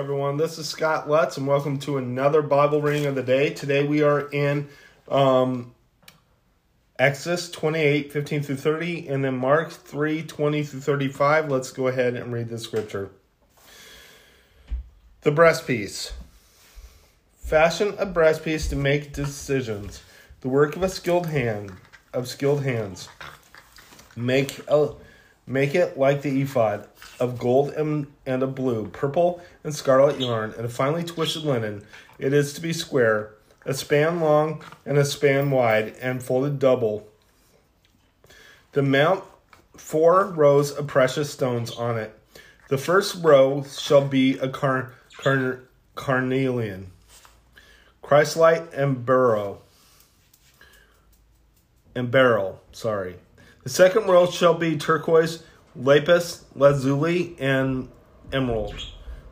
everyone. This is Scott Lutz, and welcome to another Bible reading of the day. Today we are in um, Exodus 28 15 through 30, and then Mark 3 20 through 35. Let's go ahead and read the scripture. The breastpiece. Fashion a breastpiece to make decisions. The work of a skilled hand, of skilled hands. Make a make it like the ephod of gold and, and of blue, purple and scarlet yarn, and a finely twisted linen. It is to be square, a span long and a span wide, and folded double. The mount four rows of precious stones on it. The first row shall be a car, car, carnelian, chrysolite, and beryl. And beryl, sorry. The second row shall be turquoise, lapis, lazuli, and emerald.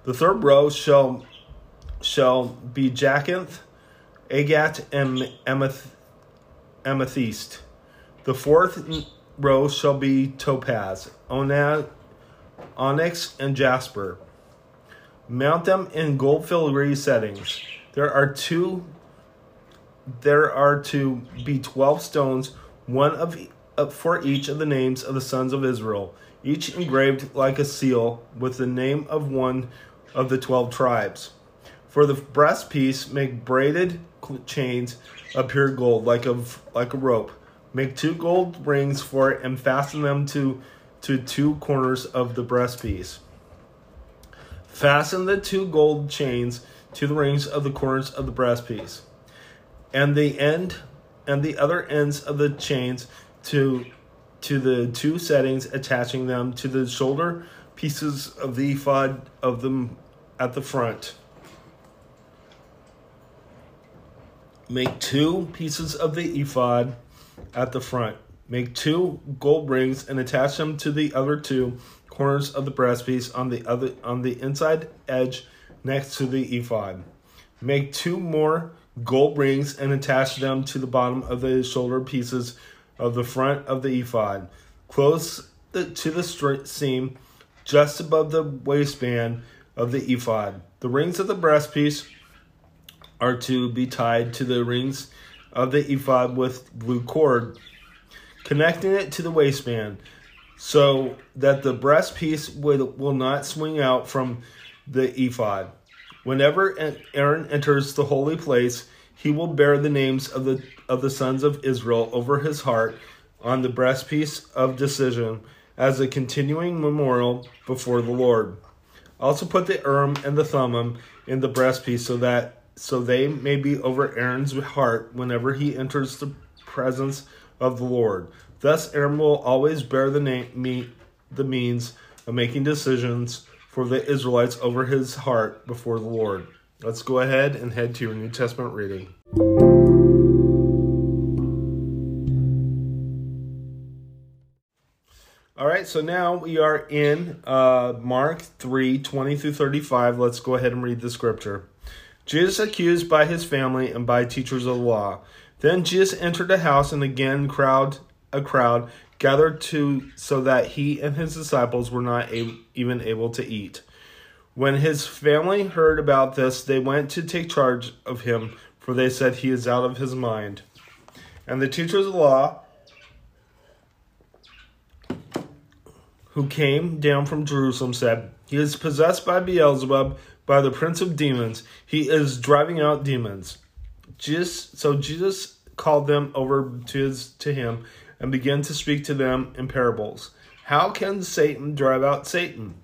The third row shall shall be jacinth, agate, and ameth- amethyst. The fourth row shall be topaz, onyx, and jasper. Mount them in gold filigree settings. There are two. There are to be twelve stones, one of for each of the names of the sons of Israel each engraved like a seal with the name of one of the twelve tribes. For the breastpiece, make braided chains of pure gold, like a like a rope. Make two gold rings for it, and fasten them to to two corners of the breastpiece. Fasten the two gold chains to the rings of the corners of the breastpiece, and the end and the other ends of the chains to to the two settings, attaching them to the shoulder pieces of the ephod of them at the front. Make two pieces of the ephod at the front. Make two gold rings and attach them to the other two corners of the breastpiece on the other on the inside edge next to the ephod. Make two more gold rings and attach them to the bottom of the shoulder pieces of the front of the ephod, close to the seam just above the waistband of the ephod. The rings of the breastpiece are to be tied to the rings of the ephod with blue cord, connecting it to the waistband so that the breastpiece will, will not swing out from the ephod. Whenever Aaron enters the holy place, he will bear the names of the of the sons of Israel over his heart on the breastpiece of decision as a continuing memorial before the Lord. Also put the Urim and the Thummim in the breastpiece so that so they may be over Aaron's heart whenever he enters the presence of the Lord. Thus Aaron will always bear the name me, the means of making decisions for the Israelites over his heart before the Lord. Let's go ahead and head to your New Testament reading. All right, so now we are in uh, Mark 3 20 through 35. Let's go ahead and read the scripture. Jesus accused by his family and by teachers of the law. Then Jesus entered a house, and again crowd a crowd gathered to so that he and his disciples were not a, even able to eat. When his family heard about this, they went to take charge of him, for they said he is out of his mind. And the teachers of the law who came down from Jerusalem said, He is possessed by Beelzebub, by the prince of demons. He is driving out demons. Jesus, so Jesus called them over to, his, to him and began to speak to them in parables. How can Satan drive out Satan?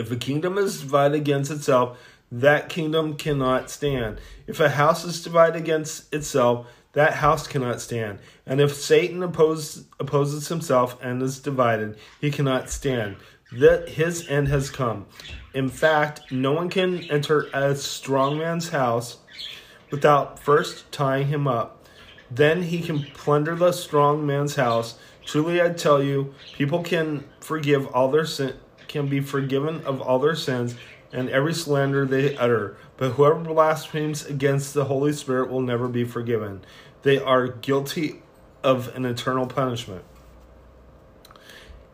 If a kingdom is divided against itself, that kingdom cannot stand. If a house is divided against itself, that house cannot stand. And if Satan opposes, himself and is divided, he cannot stand. That his end has come. In fact, no one can enter a strong man's house without first tying him up. Then he can plunder the strong man's house. Truly I tell you, people can forgive all their sin can be forgiven of all their sins and every slander they utter. But whoever blasphemes against the Holy Spirit will never be forgiven. They are guilty of an eternal punishment.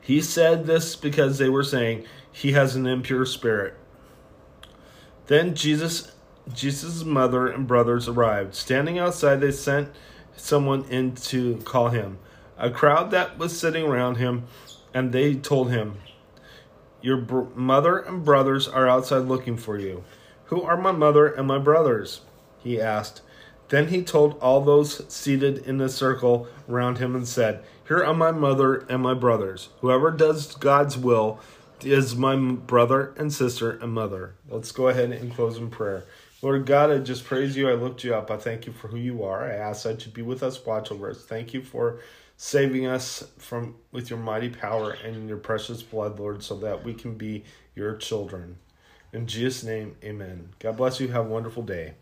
He said this because they were saying, He has an impure spirit. Then Jesus Jesus' mother and brothers arrived. Standing outside, they sent someone in to call him. A crowd that was sitting around him, and they told him, Your br- mother and brothers are outside looking for you. Who are my mother and my brothers? He asked. Then he told all those seated in the circle around him and said, Here are my mother and my brothers. Whoever does God's will is my brother and sister and mother. Let's go ahead and close in prayer. Lord God, I just praise you. I lift you up. I thank you for who you are. I ask that you be with us, watch over us. Thank you for saving us from with your mighty power and your precious blood, Lord, so that we can be your children. In Jesus' name, amen. God bless you. Have a wonderful day.